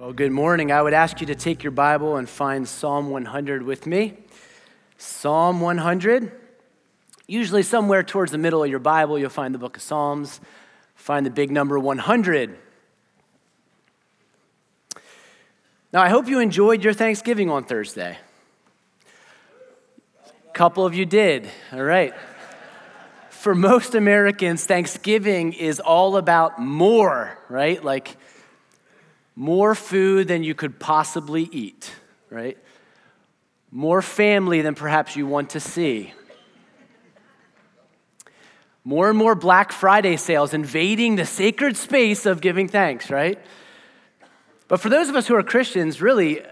Well, good morning. I would ask you to take your Bible and find Psalm 100 with me. Psalm 100. Usually, somewhere towards the middle of your Bible, you'll find the book of Psalms. Find the big number 100. Now, I hope you enjoyed your Thanksgiving on Thursday. A couple of you did. All right. For most Americans, Thanksgiving is all about more, right? Like, more food than you could possibly eat, right? More family than perhaps you want to see. More and more Black Friday sales invading the sacred space of giving thanks, right? But for those of us who are Christians, really,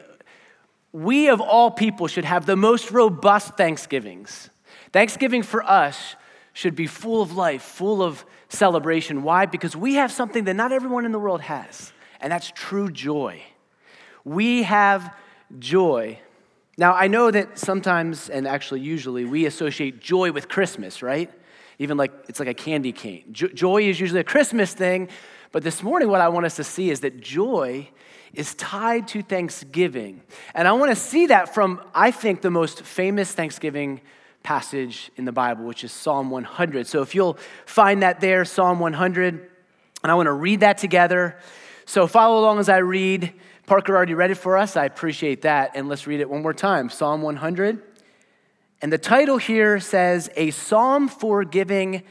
we of all people should have the most robust Thanksgivings. Thanksgiving for us should be full of life, full of celebration. Why? Because we have something that not everyone in the world has and that's true joy. We have joy. Now, I know that sometimes, and actually usually, we associate joy with Christmas, right? Even like it's like a candy cane. joy is usually a Christmas thing, but this morning, what I want us to see is that joy is tied to Thanksgiving. And I want to see that from, I think, the most famous Thanksgiving passage in the Bible, which is Psalm 100. So if you'll find that there, Psalm 100, and I want to read that together. So follow along as I read. Parker already read it for us. I appreciate that. And let's read it one more time Psalm 100. And the title here says, A Psalm for Giving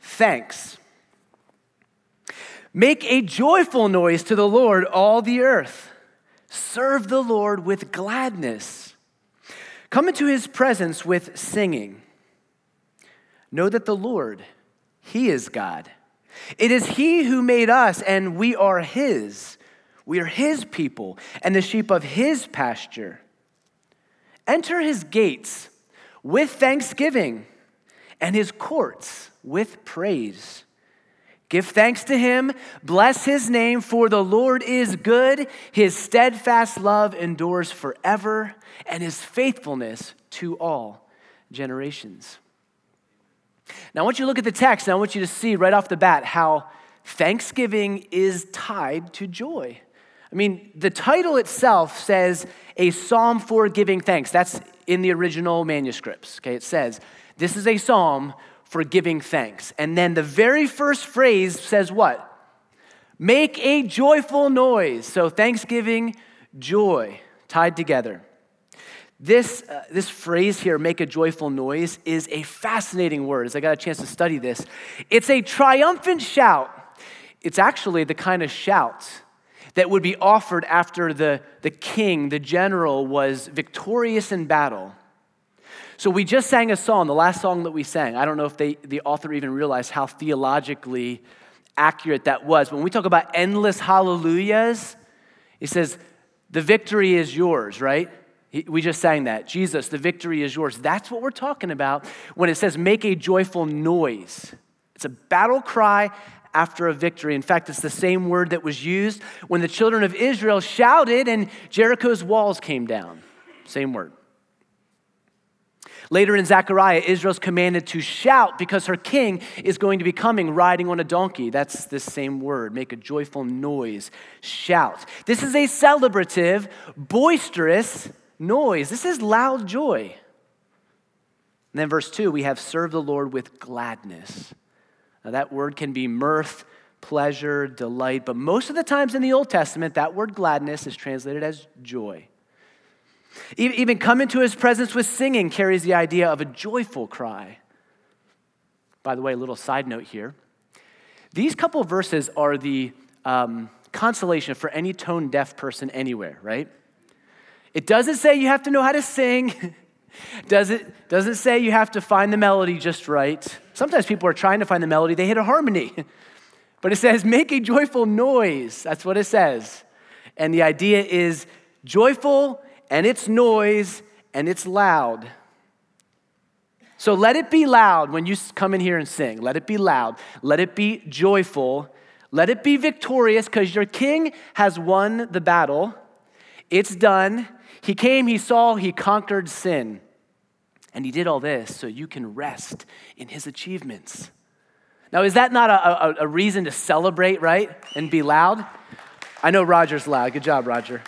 Thanks. Make a joyful noise to the Lord, all the earth. Serve the Lord with gladness. Come into his presence with singing. Know that the Lord, he is God. It is He who made us, and we are His. We are His people and the sheep of His pasture. Enter His gates with thanksgiving and His courts with praise. Give thanks to Him, bless His name, for the Lord is good. His steadfast love endures forever, and His faithfulness to all generations. Now, I want you to look at the text, and I want you to see right off the bat how thanksgiving is tied to joy. I mean, the title itself says a psalm for giving thanks. That's in the original manuscripts. Okay, it says, This is a psalm for giving thanks. And then the very first phrase says what? Make a joyful noise. So, thanksgiving, joy tied together. This, uh, this phrase here, make a joyful noise, is a fascinating word as I got a chance to study this. It's a triumphant shout. It's actually the kind of shout that would be offered after the, the king, the general, was victorious in battle. So we just sang a song, the last song that we sang. I don't know if they, the author even realized how theologically accurate that was. When we talk about endless hallelujahs, it says, the victory is yours, right? We just sang that. Jesus, the victory is yours. That's what we're talking about when it says make a joyful noise. It's a battle cry after a victory. In fact, it's the same word that was used when the children of Israel shouted and Jericho's walls came down. Same word. Later in Zechariah, Israel's commanded to shout because her king is going to be coming riding on a donkey. That's the same word. Make a joyful noise. Shout. This is a celebrative, boisterous, noise. This is loud joy. And then, verse 2, we have serve the Lord with gladness. Now, that word can be mirth, pleasure, delight, but most of the times in the Old Testament, that word gladness is translated as joy. Even come into his presence with singing carries the idea of a joyful cry. By the way, a little side note here. These couple verses are the um, consolation for any tone deaf person anywhere, right? It doesn't say you have to know how to sing. Does it doesn't say you have to find the melody just right. Sometimes people are trying to find the melody, they hit a harmony. But it says make a joyful noise. That's what it says. And the idea is joyful and it's noise and it's loud. So let it be loud when you come in here and sing. Let it be loud. Let it be joyful. Let it be victorious because your king has won the battle. It's done. He came, he saw, he conquered sin. And he did all this so you can rest in his achievements. Now, is that not a, a, a reason to celebrate, right? And be loud? I know Roger's loud. Good job, Roger.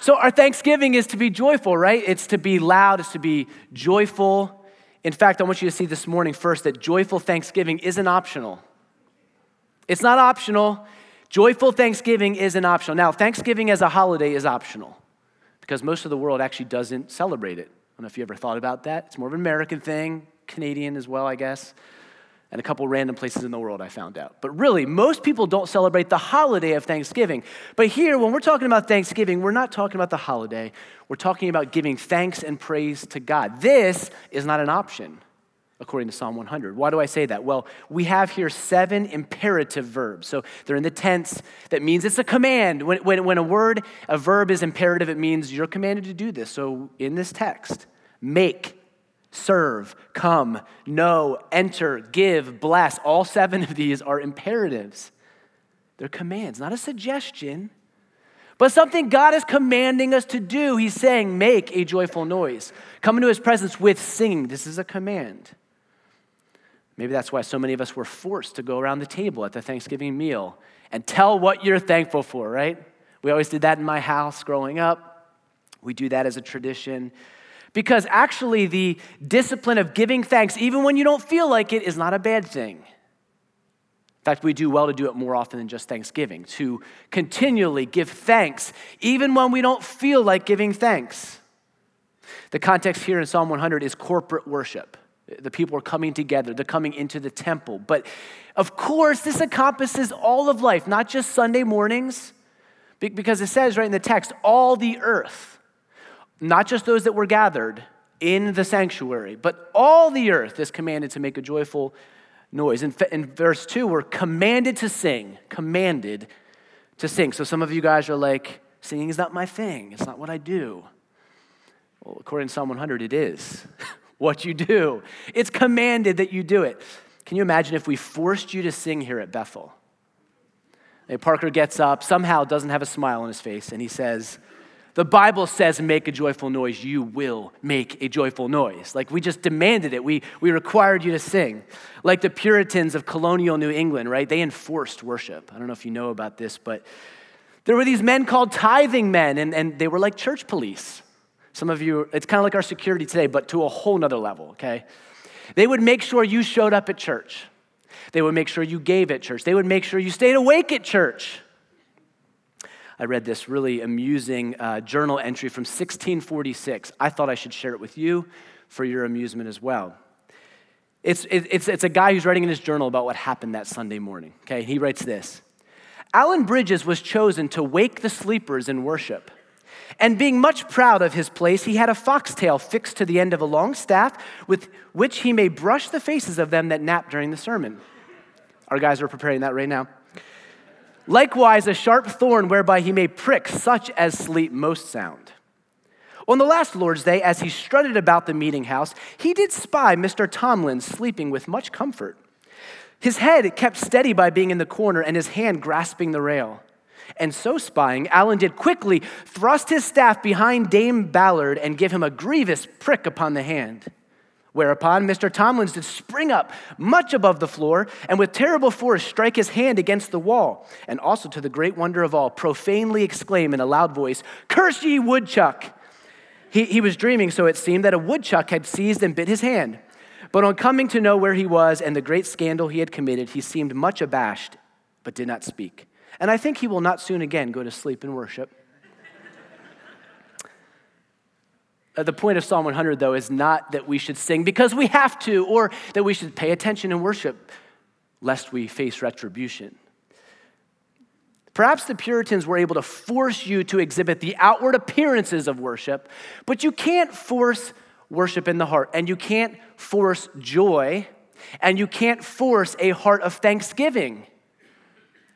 So, our Thanksgiving is to be joyful, right? It's to be loud, it's to be joyful. In fact, I want you to see this morning first that joyful Thanksgiving isn't optional. It's not optional. Joyful Thanksgiving isn't optional. Now, Thanksgiving as a holiday is optional because most of the world actually doesn't celebrate it. I don't know if you ever thought about that. It's more of an American thing, Canadian as well, I guess and a couple random places in the world I found out. But really, most people don't celebrate the holiday of Thanksgiving. But here, when we're talking about Thanksgiving, we're not talking about the holiday. We're talking about giving thanks and praise to God. This is not an option, according to Psalm 100. Why do I say that? Well, we have here seven imperative verbs. So they're in the tense. That means it's a command. When, when, when a word, a verb is imperative, it means you're commanded to do this. So in this text, make, serve, come, know, enter, give, bless. All seven of these are imperatives. They're commands, not a suggestion, but something God is commanding us to do. He's saying, make a joyful noise. Come into his presence with singing. This is a command. Maybe that's why so many of us were forced to go around the table at the Thanksgiving meal and tell what you're thankful for, right? We always did that in my house growing up. We do that as a tradition. Because actually, the discipline of giving thanks, even when you don't feel like it, is not a bad thing. In fact, we do well to do it more often than just Thanksgiving, to continually give thanks, even when we don't feel like giving thanks. The context here in Psalm 100 is corporate worship. The people are coming together, they're coming into the temple. But of course, this encompasses all of life, not just Sunday mornings, because it says right in the text, all the earth not just those that were gathered in the sanctuary, but all the earth is commanded to make a joyful noise. In, in verse 2, we're commanded to sing, commanded to sing. So some of you guys are like, singing is not my thing, it's not what I do. Well, according to Psalm 100, it is what you do. It's commanded that you do it. Can you imagine if we forced you to sing here at Bethel? And Parker gets up, somehow doesn't have a smile on his face, and he says, the Bible says, make a joyful noise. You will make a joyful noise. Like we just demanded it. We, we required you to sing. Like the Puritans of colonial New England, right? They enforced worship. I don't know if you know about this, but there were these men called tithing men, and, and they were like church police. Some of you, it's kind of like our security today, but to a whole nother level, okay? They would make sure you showed up at church. They would make sure you gave at church. They would make sure you stayed awake at church. I read this really amusing uh, journal entry from 1646. I thought I should share it with you for your amusement as well. It's, it, it's, it's a guy who's writing in his journal about what happened that Sunday morning. Okay, he writes this Alan Bridges was chosen to wake the sleepers in worship. And being much proud of his place, he had a foxtail fixed to the end of a long staff with which he may brush the faces of them that nap during the sermon. Our guys are preparing that right now. Likewise, a sharp thorn whereby he may prick such as sleep most sound. On the last Lord's Day, as he strutted about the meeting house, he did spy Mr. Tomlin sleeping with much comfort. His head kept steady by being in the corner and his hand grasping the rail. And so spying, Alan did quickly thrust his staff behind Dame Ballard and give him a grievous prick upon the hand. Whereupon Mr. Tomlins did spring up much above the floor and with terrible force strike his hand against the wall, and also to the great wonder of all, profanely exclaim in a loud voice, Curse ye, woodchuck! He, he was dreaming, so it seemed, that a woodchuck had seized and bit his hand. But on coming to know where he was and the great scandal he had committed, he seemed much abashed, but did not speak. And I think he will not soon again go to sleep and worship. Uh, the point of Psalm 100, though, is not that we should sing because we have to, or that we should pay attention and worship, lest we face retribution. Perhaps the Puritans were able to force you to exhibit the outward appearances of worship, but you can't force worship in the heart, and you can't force joy, and you can't force a heart of thanksgiving.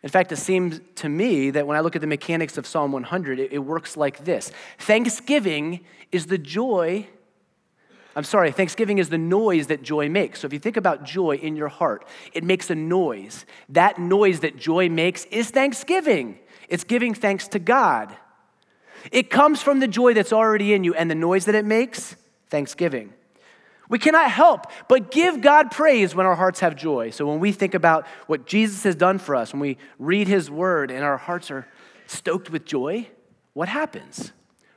In fact, it seems to me that when I look at the mechanics of Psalm 100, it, it works like this Thanksgiving is the joy. I'm sorry, thanksgiving is the noise that joy makes. So if you think about joy in your heart, it makes a noise. That noise that joy makes is thanksgiving. It's giving thanks to God. It comes from the joy that's already in you, and the noise that it makes, thanksgiving. We cannot help but give God praise when our hearts have joy. So when we think about what Jesus has done for us, when we read his word and our hearts are stoked with joy, what happens?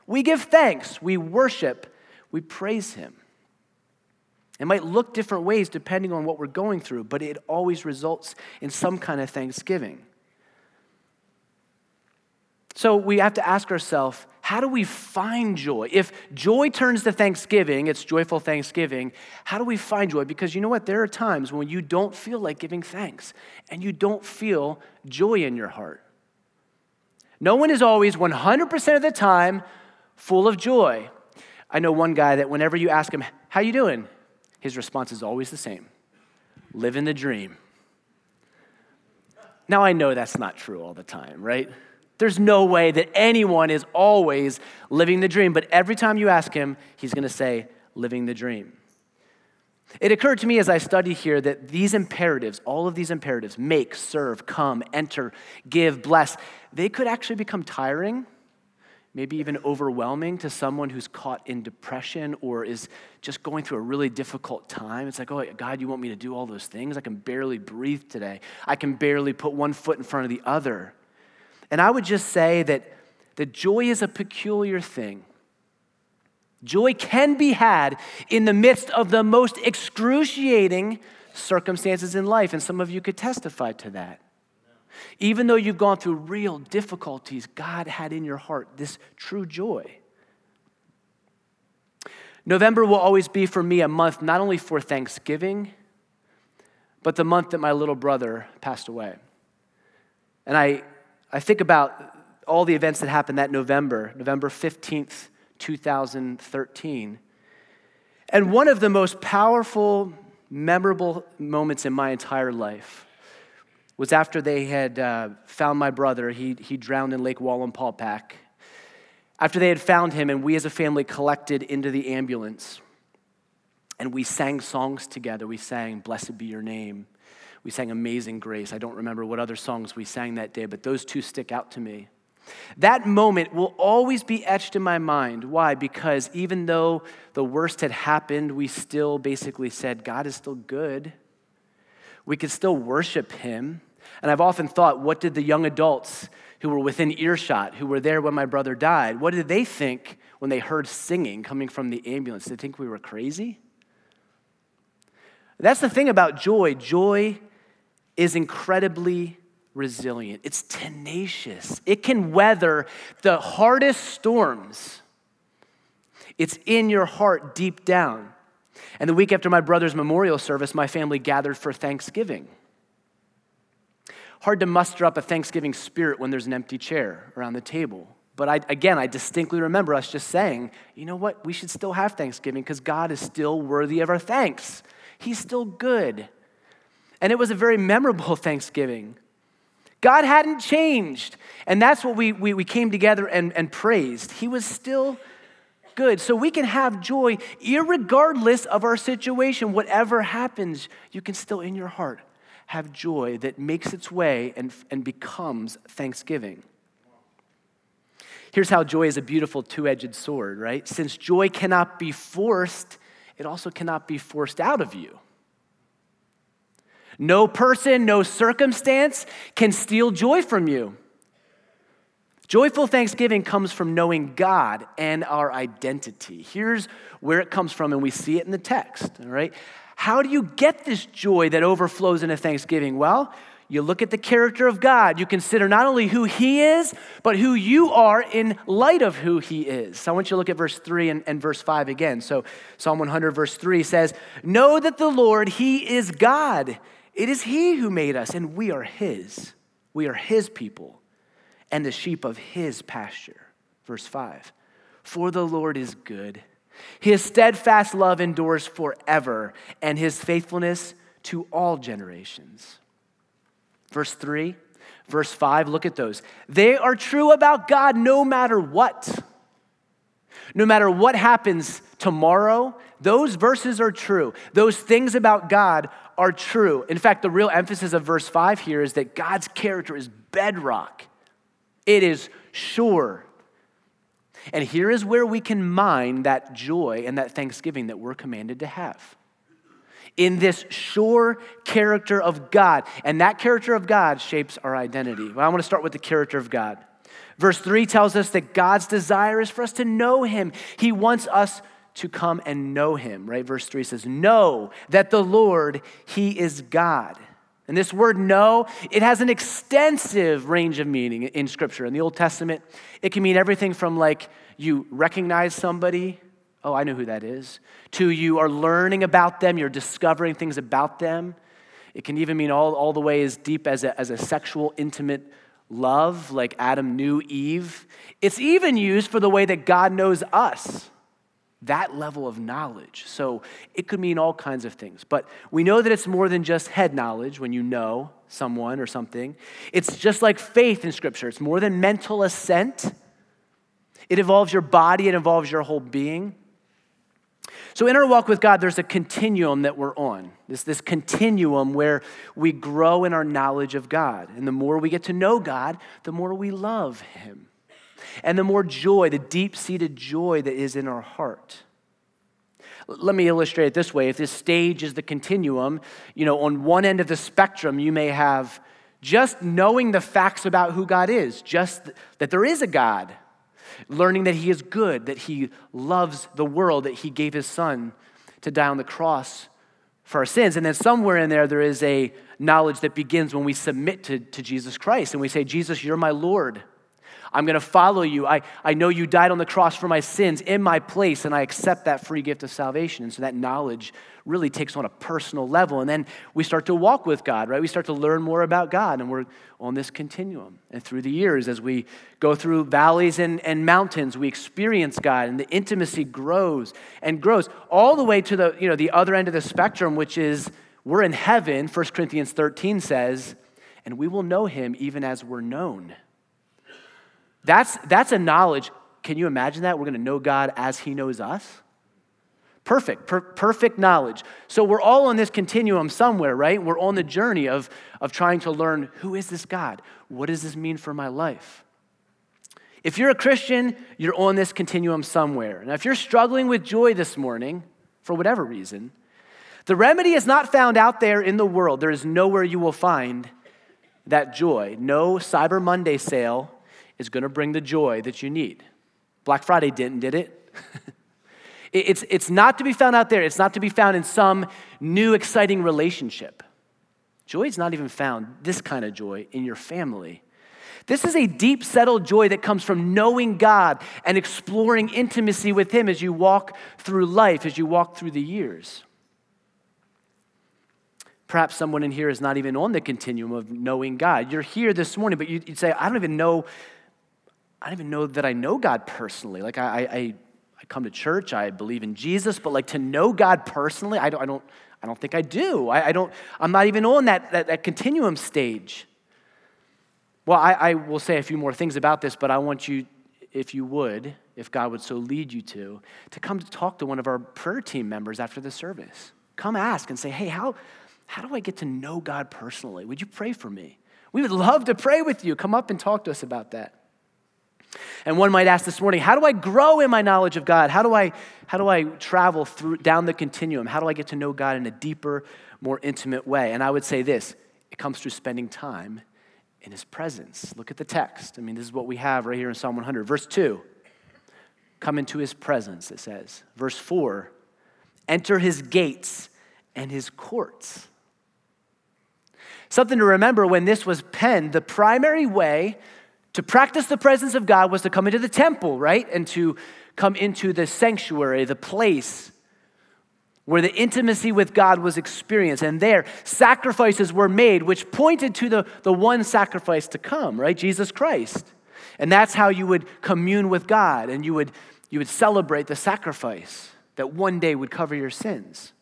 We give thanks, we worship, we praise him. It might look different ways depending on what we're going through, but it always results in some kind of thanksgiving. So we have to ask ourselves how do we find joy? If joy turns to thanksgiving, it's joyful thanksgiving, how do we find joy? Because you know what? There are times when you don't feel like giving thanks and you don't feel joy in your heart. No one is always 100% of the time full of joy. I know one guy that whenever you ask him, How you doing? His response is always the same living the dream. Now, I know that's not true all the time, right? There's no way that anyone is always living the dream, but every time you ask him, he's going to say, living the dream. It occurred to me as I studied here that these imperatives, all of these imperatives, make, serve, come, enter, give, bless, they could actually become tiring, maybe even overwhelming to someone who's caught in depression or is just going through a really difficult time. It's like, oh, God, you want me to do all those things? I can barely breathe today. I can barely put one foot in front of the other. And I would just say that, that joy is a peculiar thing. Joy can be had in the midst of the most excruciating circumstances in life, and some of you could testify to that. Even though you've gone through real difficulties, God had in your heart this true joy. November will always be for me a month not only for Thanksgiving, but the month that my little brother passed away. And I, I think about all the events that happened that November, November 15th, 2013. And one of the most powerful, memorable moments in my entire life was after they had uh, found my brother. He, he drowned in Lake Wallenpaupack. After they had found him, and we as a family collected into the ambulance, and we sang songs together. We sang, Blessed be your name. We sang Amazing Grace. I don't remember what other songs we sang that day, but those two stick out to me. That moment will always be etched in my mind. Why? Because even though the worst had happened, we still basically said, God is still good. We could still worship Him. And I've often thought, what did the young adults who were within earshot, who were there when my brother died, what did they think when they heard singing coming from the ambulance? Did they think we were crazy? That's the thing about joy. Joy is incredibly resilient, it's tenacious, it can weather the hardest storms. It's in your heart deep down. And the week after my brother's memorial service, my family gathered for Thanksgiving. Hard to muster up a Thanksgiving spirit when there's an empty chair around the table. But I, again, I distinctly remember us just saying, you know what? We should still have Thanksgiving because God is still worthy of our thanks. He's still good. And it was a very memorable Thanksgiving. God hadn't changed. And that's what we, we, we came together and, and praised. He was still good. So we can have joy regardless of our situation. Whatever happens, you can still in your heart have joy that makes its way and, and becomes thanksgiving. Here's how joy is a beautiful two edged sword, right? Since joy cannot be forced, it also cannot be forced out of you. No person, no circumstance can steal joy from you. Joyful thanksgiving comes from knowing God and our identity. Here's where it comes from, and we see it in the text, all right? How do you get this joy that overflows into thanksgiving? Well, you look at the character of God. You consider not only who He is, but who you are in light of who He is. So I want you to look at verse 3 and, and verse 5 again. So Psalm 100, verse 3 says, Know that the Lord, He is God. It is He who made us, and we are His. We are His people and the sheep of His pasture. Verse 5 For the Lord is good. His steadfast love endures forever, and His faithfulness to all generations. Verse 3, verse 5, look at those. They are true about God no matter what. No matter what happens tomorrow, those verses are true. Those things about God are true. In fact, the real emphasis of verse 5 here is that God's character is bedrock, it is sure. And here is where we can mine that joy and that thanksgiving that we're commanded to have. In this sure character of God. And that character of God shapes our identity. Well, I want to start with the character of God. Verse 3 tells us that God's desire is for us to know Him. He wants us to come and know Him, right? Verse 3 says, Know that the Lord, He is God. And this word know, it has an extensive range of meaning in Scripture. In the Old Testament, it can mean everything from like you recognize somebody, oh, I know who that is, to you are learning about them, you're discovering things about them. It can even mean all, all the way as deep as a, as a sexual, intimate love, like Adam knew Eve. It's even used for the way that God knows us that level of knowledge. So it could mean all kinds of things. But we know that it's more than just head knowledge when you know someone or something. It's just like faith in Scripture, it's more than mental assent. It involves your body, it involves your whole being. So, in our walk with God, there's a continuum that we're on. This, this continuum where we grow in our knowledge of God. And the more we get to know God, the more we love Him and the more joy, the deep seated joy that is in our heart. Let me illustrate it this way. If this stage is the continuum, you know, on one end of the spectrum, you may have just knowing the facts about who God is, just that there is a God, learning that He is good, that He loves the world, that He gave His Son to die on the cross for our sins. And then somewhere in there, there is a knowledge that begins when we submit to, to Jesus Christ and we say, Jesus, you're my Lord. I'm going to follow you. I, I know you died on the cross for my sins in my place, and I accept that free gift of salvation. And so that knowledge really takes on a personal level. And then we start to walk with God, right? We start to learn more about God, and we're on this continuum. And through the years, as we go through valleys and, and mountains, we experience God, and the intimacy grows and grows all the way to the, you know, the other end of the spectrum, which is we're in heaven, 1 Corinthians 13 says, and we will know him even as we're known. That's, that's a knowledge. Can you imagine that? We're going to know God as He knows us? Perfect, per- perfect knowledge. So we're all on this continuum somewhere, right? We're on the journey of, of trying to learn who is this God? What does this mean for my life? If you're a Christian, you're on this continuum somewhere. Now, if you're struggling with joy this morning, for whatever reason, the remedy is not found out there in the world. There is nowhere you will find that joy. No Cyber Monday sale is going to bring the joy that you need. Black Friday didn't, did it? it's, it's not to be found out there, it's not to be found in some new, exciting relationship. Joy is not even found, this kind of joy, in your family. This is a deep, settled joy that comes from knowing God and exploring intimacy with Him as you walk through life, as you walk through the years. Perhaps someone in here is not even on the continuum of knowing God. You're here this morning, but you'd say, I don't even know I don't even know that I know God personally. Like, I, I, I come to church, I believe in Jesus, but like to know God personally, I don't, I don't, I don't think I do. I, I don't, I'm not even on that, that, that continuum stage. Well, I, I will say a few more things about this, but I want you, if you would, if God would so lead you to, to come to talk to one of our prayer team members after the service. Come ask and say, hey, how, how do I get to know God personally? Would you pray for me? We would love to pray with you. Come up and talk to us about that. And one might ask this morning, how do I grow in my knowledge of God? How do I, how do I travel through, down the continuum? How do I get to know God in a deeper, more intimate way? And I would say this it comes through spending time in His presence. Look at the text. I mean, this is what we have right here in Psalm 100. Verse 2 come into His presence, it says. Verse 4 enter His gates and His courts. Something to remember when this was penned, the primary way to practice the presence of God was to come into the temple, right? And to come into the sanctuary, the place where the intimacy with God was experienced. And there, sacrifices were made, which pointed to the, the one sacrifice to come, right? Jesus Christ. And that's how you would commune with God and you would, you would celebrate the sacrifice that one day would cover your sins.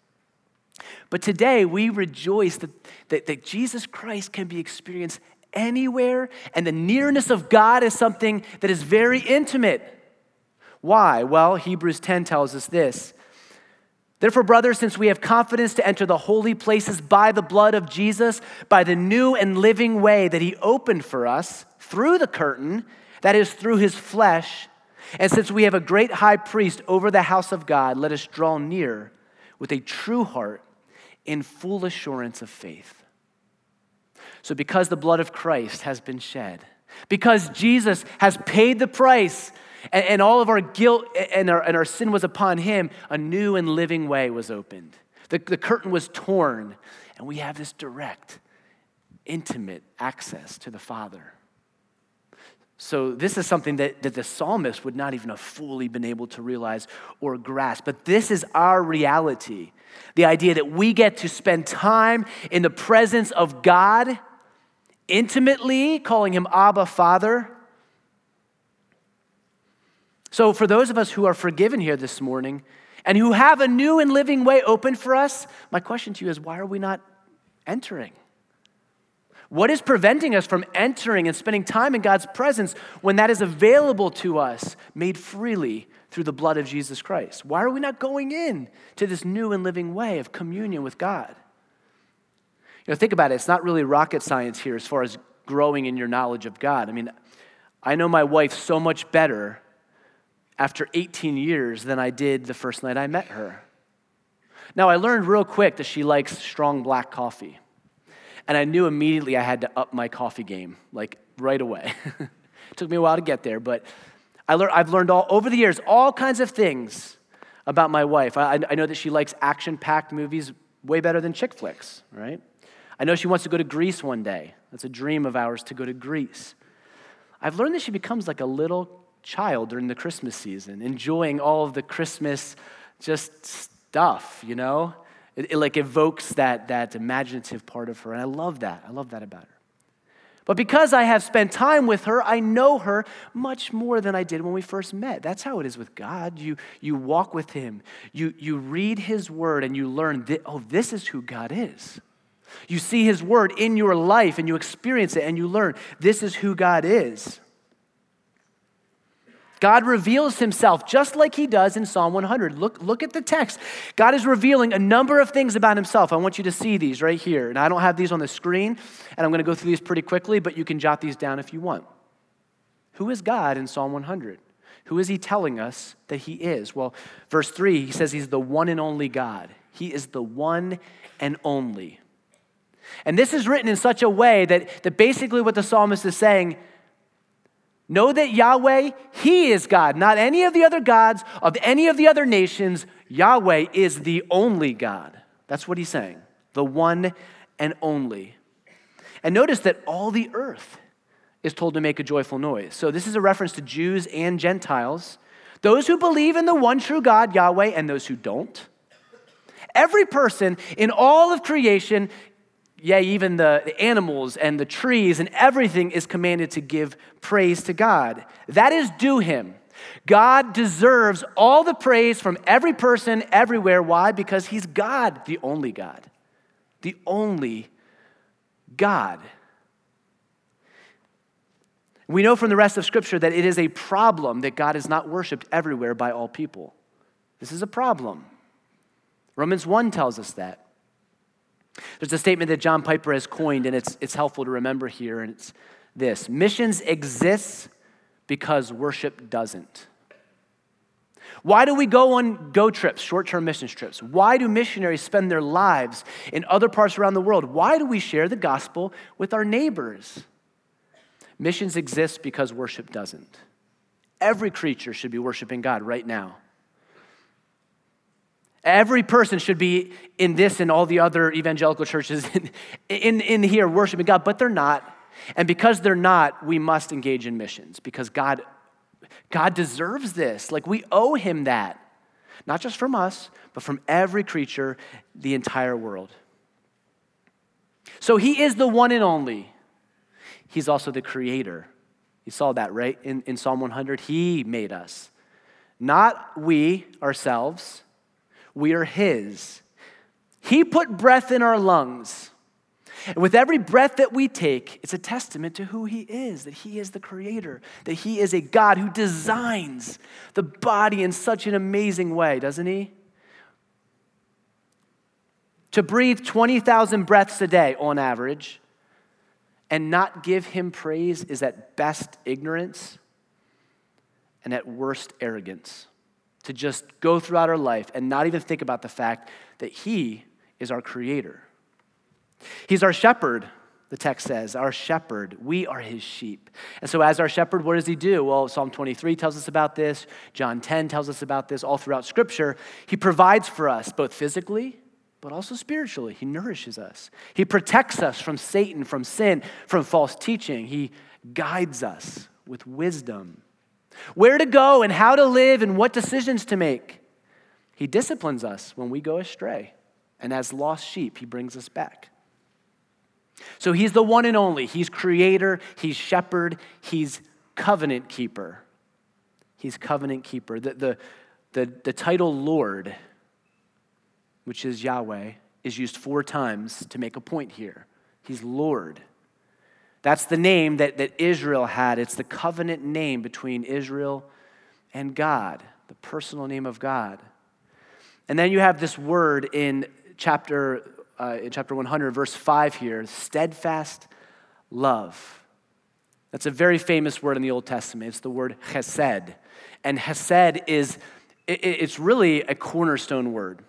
But today, we rejoice that, that, that Jesus Christ can be experienced anywhere, and the nearness of God is something that is very intimate. Why? Well, Hebrews 10 tells us this. Therefore, brothers, since we have confidence to enter the holy places by the blood of Jesus, by the new and living way that he opened for us through the curtain, that is, through his flesh, And since we have a great high priest over the house of God, let us draw near with a true heart in full assurance of faith. So, because the blood of Christ has been shed, because Jesus has paid the price and, and all of our guilt and our, and our sin was upon him, a new and living way was opened. The, the curtain was torn, and we have this direct, intimate access to the Father. So, this is something that, that the psalmist would not even have fully been able to realize or grasp. But this is our reality the idea that we get to spend time in the presence of God intimately, calling him Abba, Father. So, for those of us who are forgiven here this morning and who have a new and living way open for us, my question to you is why are we not entering? What is preventing us from entering and spending time in God's presence when that is available to us, made freely through the blood of Jesus Christ? Why are we not going in to this new and living way of communion with God? Know, think about it. It's not really rocket science here as far as growing in your knowledge of God. I mean, I know my wife so much better after 18 years than I did the first night I met her. Now, I learned real quick that she likes strong black coffee. And I knew immediately I had to up my coffee game, like right away. it took me a while to get there, but I I've learned all over the years all kinds of things about my wife. I, I know that she likes action packed movies way better than chick flicks, right? I know she wants to go to Greece one day. That's a dream of ours to go to Greece. I've learned that she becomes like a little child during the Christmas season, enjoying all of the Christmas just stuff, you know? It, it, like evokes that, that imaginative part of her. And I love that. I love that about her. But because I have spent time with her, I know her much more than I did when we first met. That's how it is with God. You, you walk with Him, you, you read His Word, and you learn, that, oh, this is who God is. You see His Word in your life, and you experience it, and you learn, this is who God is. God reveals himself just like he does in Psalm 100. Look, look at the text. God is revealing a number of things about himself. I want you to see these right here. And I don't have these on the screen, and I'm going to go through these pretty quickly, but you can jot these down if you want. Who is God in Psalm 100? Who is he telling us that he is? Well, verse 3, he says he's the one and only God. He is the one and only. And this is written in such a way that, that basically what the psalmist is saying Know that Yahweh, He is God, not any of the other gods of any of the other nations. Yahweh is the only God. That's what He's saying, the one and only. And notice that all the earth is told to make a joyful noise. So this is a reference to Jews and Gentiles, those who believe in the one true God, Yahweh, and those who don't. Every person in all of creation yeah, even the, the animals and the trees and everything is commanded to give praise to God. That is due him. God deserves all the praise from every person everywhere. Why? Because he's God, the only God. The only God. We know from the rest of Scripture that it is a problem that God is not worshiped everywhere by all people. This is a problem. Romans 1 tells us that. There's a statement that John Piper has coined, and it's, it's helpful to remember here, and it's this Missions exists because worship doesn't. Why do we go on go trips, short term missions trips? Why do missionaries spend their lives in other parts around the world? Why do we share the gospel with our neighbors? Missions exist because worship doesn't. Every creature should be worshiping God right now. Every person should be in this and all the other evangelical churches in, in, in, here worshiping God, but they're not. And because they're not, we must engage in missions because God, God deserves this. Like we owe him that. Not just from us, but from every creature, the entire world. So he is the one and only. He's also the creator. You saw that, right? In, in Psalm 100, he made us. Not we ourselves we are His. He put breath in our lungs. And with every breath that we take, it's a testament to who He is that He is the Creator, that He is a God who designs the body in such an amazing way, doesn't He? To breathe 20,000 breaths a day on average and not give Him praise is at best ignorance and at worst arrogance. To just go throughout our life and not even think about the fact that He is our creator. He's our shepherd, the text says, our shepherd. We are his sheep. And so, as our shepherd, what does he do? Well, Psalm 23 tells us about this, John 10 tells us about this, all throughout Scripture. He provides for us, both physically, but also spiritually. He nourishes us. He protects us from Satan, from sin, from false teaching. He guides us with wisdom. Where to go and how to live and what decisions to make. He disciplines us when we go astray. And as lost sheep, he brings us back. So he's the one and only. He's creator, he's shepherd, he's covenant keeper. He's covenant keeper. The, the, the, the title Lord, which is Yahweh, is used four times to make a point here. He's Lord. That's the name that, that Israel had. It's the covenant name between Israel and God, the personal name of God. And then you have this word in chapter, uh, in chapter 100, verse 5 here steadfast love. That's a very famous word in the Old Testament. It's the word chesed. And chesed is, it, it's really a cornerstone word.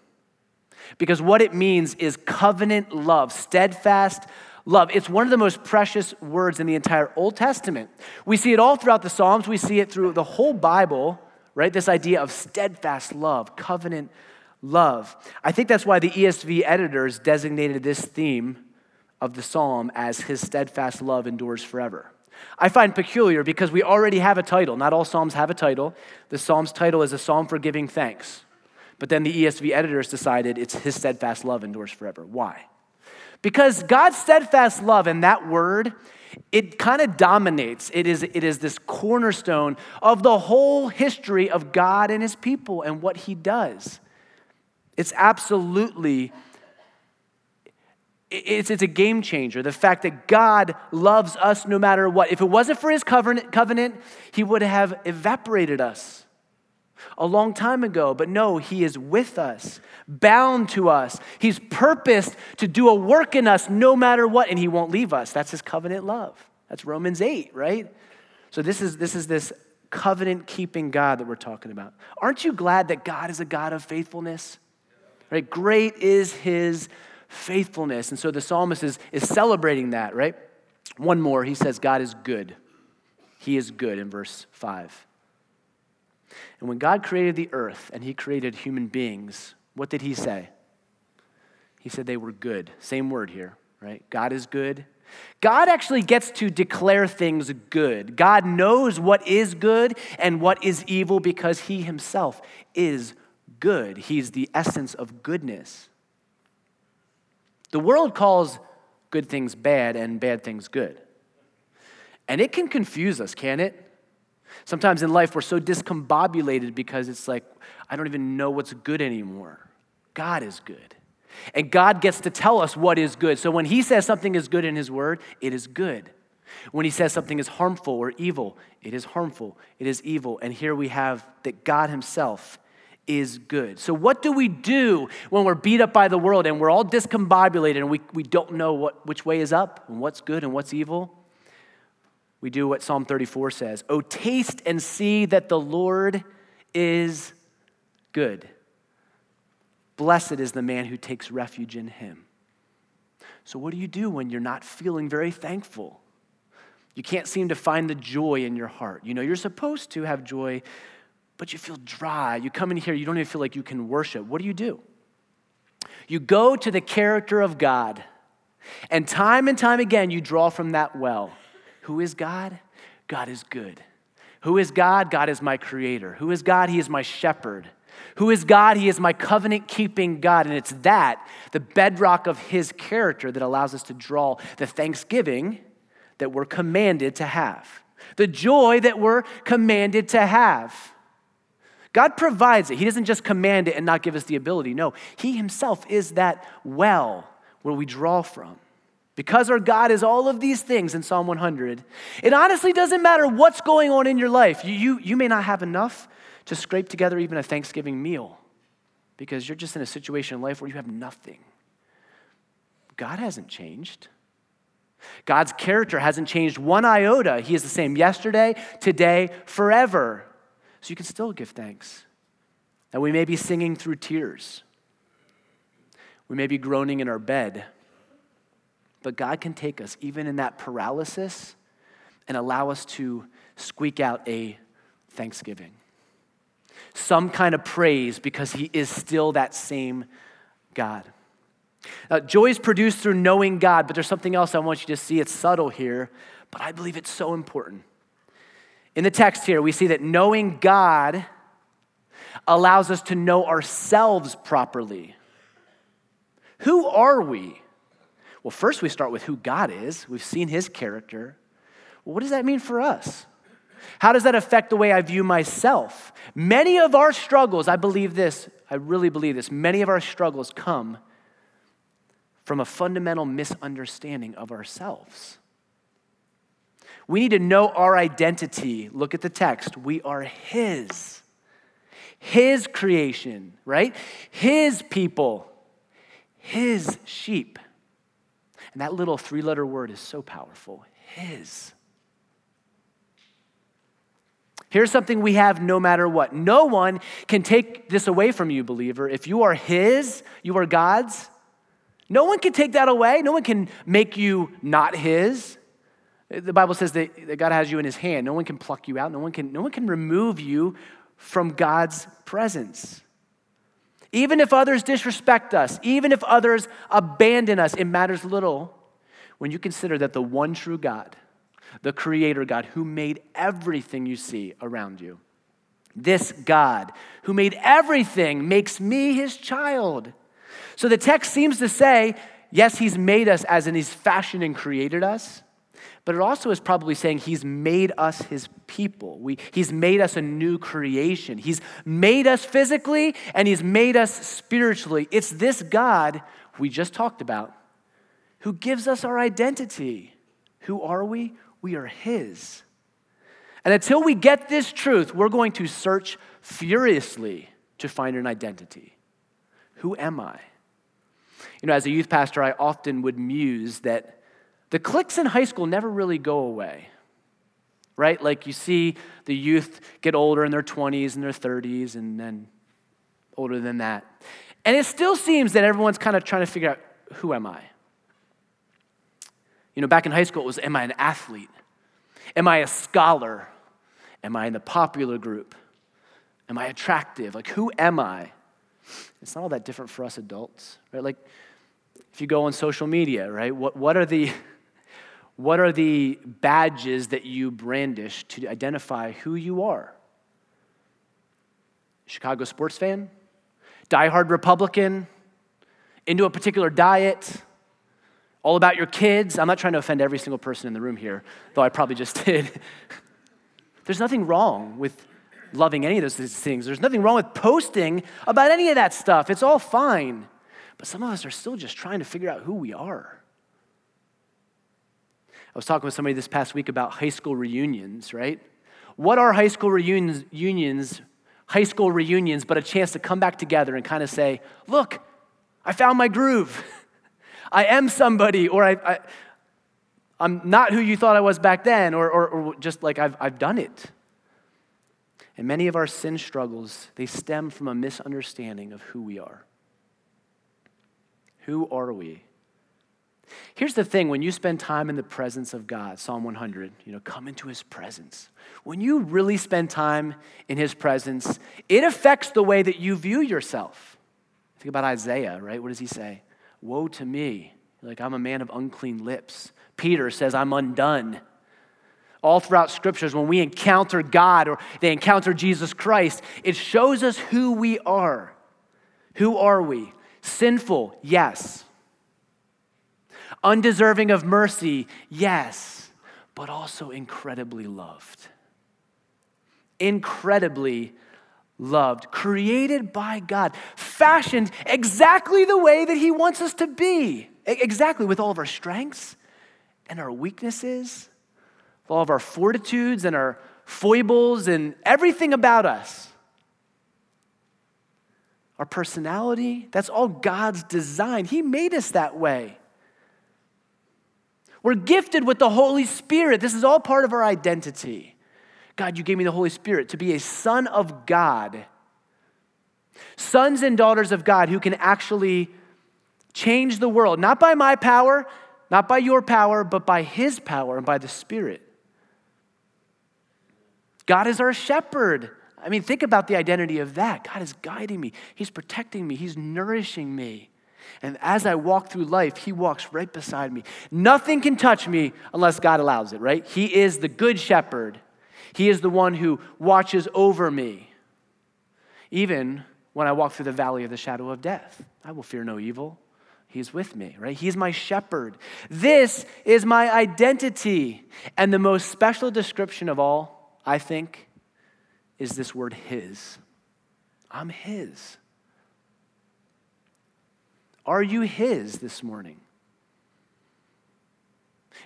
Because what it means is covenant love, steadfast love. It's one of the most precious words in the entire Old Testament. We see it all throughout the Psalms, we see it through the whole Bible, right? This idea of steadfast love, covenant love. I think that's why the ESV editors designated this theme of the psalm as his steadfast love endures forever. I find peculiar because we already have a title. Not all psalms have a title. The psalm's title is a psalm for giving thanks. But then the ESV editors decided it's his steadfast love endures forever. Why? Because God's steadfast love and that word, it kind of dominates. It is, it is this cornerstone of the whole history of God and his people and what he does. It's absolutely it's, it's a game changer. The fact that God loves us no matter what. If it wasn't for his covenant, covenant, he would have evaporated us a long time ago. But no, he is with us, bound to us. He's purposed to do a work in us no matter what, and he won't leave us. That's his covenant love. That's Romans 8, right? So this is this is this covenant keeping God that we're talking about. Aren't you glad that God is a God of faithfulness? right? Great is his faithfulness. And so the psalmist is, is celebrating that, right? One more, he says, God is good. He is good in verse 5. And when God created the earth and he created human beings, what did he say? He said they were good. Same word here, right? God is good. God actually gets to declare things good. God knows what is good and what is evil because he himself is good. He's the essence of goodness. The world calls good things bad and bad things good. And it can confuse us, can it? Sometimes in life we're so discombobulated because it's like, I don't even know what's good anymore. God is good. And God gets to tell us what is good. So when He says something is good in His Word, it is good. When He says something is harmful or evil, it is harmful, it is evil. And here we have that God Himself is good. So, what do we do when we're beat up by the world and we're all discombobulated and we, we don't know what, which way is up and what's good and what's evil? We do what Psalm 34 says Oh, taste and see that the Lord is good. Blessed is the man who takes refuge in him. So, what do you do when you're not feeling very thankful? You can't seem to find the joy in your heart. You know, you're supposed to have joy but you feel dry. You come in here, you don't even feel like you can worship. What do you do? You go to the character of God, and time and time again, you draw from that well. Who is God? God is good. Who is God? God is my creator. Who is God? He is my shepherd. Who is God? He is my covenant keeping God. And it's that, the bedrock of his character, that allows us to draw the thanksgiving that we're commanded to have, the joy that we're commanded to have. God provides it. He doesn't just command it and not give us the ability. No, He Himself is that well where we draw from. Because our God is all of these things in Psalm 100, it honestly doesn't matter what's going on in your life. You, you, you may not have enough to scrape together even a Thanksgiving meal because you're just in a situation in life where you have nothing. God hasn't changed. God's character hasn't changed one iota. He is the same yesterday, today, forever. so you can still give thanks. And we may be singing through tears. We may be groaning in our bed. But God can take us, even in that paralysis, and allow us to squeak out a thanksgiving. Some kind of praise because He is still that same God. Uh, joy is produced through knowing God, but there's something else I want you to see. It's subtle here, but I believe it's so important. In the text here, we see that knowing God allows us to know ourselves properly. Who are we? Well, first we start with who God is. We've seen his character. Well, what does that mean for us? How does that affect the way I view myself? Many of our struggles, I believe this, I really believe this, many of our struggles come from a fundamental misunderstanding of ourselves. We need to know our identity. Look at the text. We are His, His creation, right? His people, His sheep. And that little three letter word is so powerful His. Here's something we have no matter what. No one can take this away from you, believer. If you are His, you are God's. No one can take that away. No one can make you not His. The Bible says that, God has you in His hand. No one can pluck you out. No one can, no one can remove you from God's presence. Even if others disrespect us, even if others abandon us, it matters little when you consider that the one true God, the Creator God who made everything you see around you. This God who made everything makes me his child. So the text seems to say, yes, he's made us as in he's fashioned and created us, but it also is probably saying he's made us his people. We, he's made us a new creation. He's made us physically and he's made us spiritually. It's this God we just talked about who gives us our identity. Who are we? we are His. And until we get this truth, we're going to search furiously to find an identity. Who am I? You know, as a youth pastor, I often would muse that the cliques in high school never really go away, right? Like you see the youth get older in their 20s and their 30s, and then older than that. And it still seems that everyone's kind of trying to figure out who am I? You know, back in high school, it was Am I an athlete? Am I a scholar? Am I in the popular group? Am I attractive? Like, who am I? It's not all that different for us adults, right? Like, if you go on social media, right, what, what, are the, what are the badges that you brandish to identify who you are? Chicago sports fan? Diehard Republican? Into a particular diet? all about your kids. I'm not trying to offend every single person in the room here, though I probably just did. There's nothing wrong with loving any of those things. There's nothing wrong with posting about any of that stuff. It's all fine. But some of us are still just trying to figure out who we are. I was talking with somebody this past week about high school reunions, right? What are high school reunions, unions, high school reunions, but a chance to come back together and kind of say, look, I found my groove. I am somebody, or I, am not who you thought I was back then, or, or, or just like I've, I've done it. And many of our sin struggles, they stem from a misunderstanding of who we are. Who are we? Here's the thing when you spend time in the presence of God, Psalm 100, you know, come into his presence. When you really spend time in his presence, it affects the way that you view yourself. Think about Isaiah, right? What does he say? Woe to me. Like, I'm a man of unclean lips. Peter says, I'm undone. All throughout scriptures, when we encounter God or they encounter Jesus Christ, it shows us who we are. Who are we? Sinful, yes. Undeserving of mercy, yes, but also incredibly loved. Incredibly loved, created by God, fashioned exactly the way that He wants us to be, exactly with all of our strengths and our weaknesses, all of our fortitudes and our foibles and everything about us. Our personality, that's all God's design. He made us that way. We're gifted with the Holy Spirit. This is all part of our identity. God, you gave me the Holy Spirit to be a son of God. Sons and daughters of God who can actually change the world, not by my power, not by your power, but by His power and by the Spirit. God is our shepherd. I mean, think about the identity of that. God is guiding me, He's protecting me, He's nourishing me. And as I walk through life, He walks right beside me. Nothing can touch me unless God allows it, right? He is the good shepherd, He is the one who watches over me. Even when I walk through the valley of the shadow of death, I will fear no evil. He's with me, right? He's my shepherd. This is my identity. And the most special description of all, I think, is this word his. I'm his. Are you his this morning?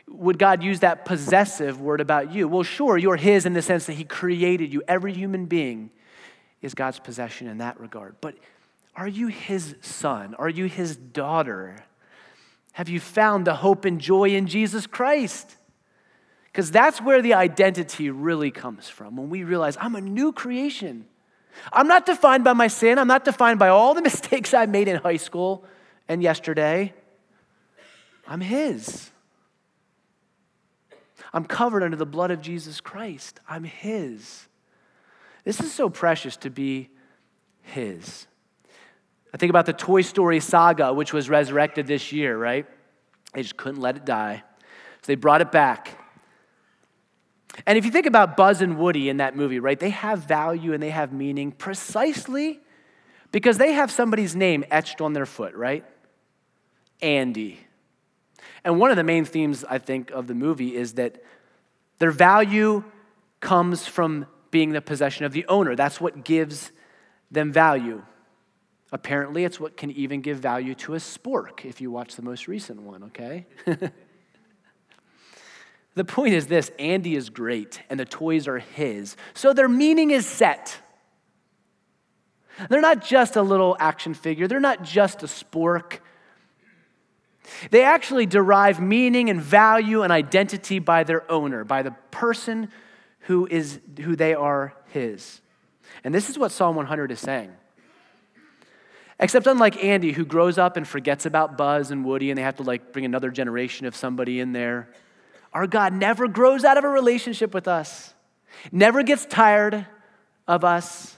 Would God use that possessive word about you? Well, sure, you're his in the sense that he created you. Every human being is God's possession in that regard. But are you his son? Are you his daughter? Have you found the hope and joy in Jesus Christ? Because that's where the identity really comes from when we realize I'm a new creation. I'm not defined by my sin, I'm not defined by all the mistakes I made in high school and yesterday. I'm His. I'm covered under the blood of Jesus Christ. I'm His. This is so precious to be His. I think about the Toy Story saga, which was resurrected this year, right? They just couldn't let it die. So they brought it back. And if you think about Buzz and Woody in that movie, right, they have value and they have meaning precisely because they have somebody's name etched on their foot, right? Andy. And one of the main themes, I think, of the movie is that their value comes from being the possession of the owner. That's what gives them value. Apparently, it's what can even give value to a spork if you watch the most recent one, okay? The point is this Andy is great, and the toys are his. So their meaning is set. They're not just a little action figure, they're not just a spork. They actually derive meaning and value and identity by their owner, by the person who, is, who they are his. And this is what Psalm 100 is saying. Except unlike Andy, who grows up and forgets about Buzz and Woody, and they have to like bring another generation of somebody in there. Our God never grows out of a relationship with us, never gets tired of us.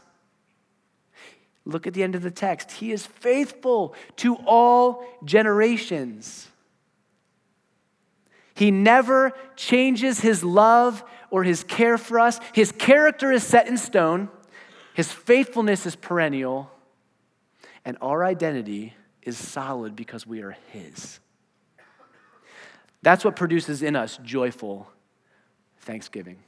Look at the end of the text. He is faithful to all generations. He never changes his love or his care for us. His character is set in stone, his faithfulness is perennial, and our identity is solid because we are his. That's what produces in us joyful thanksgiving.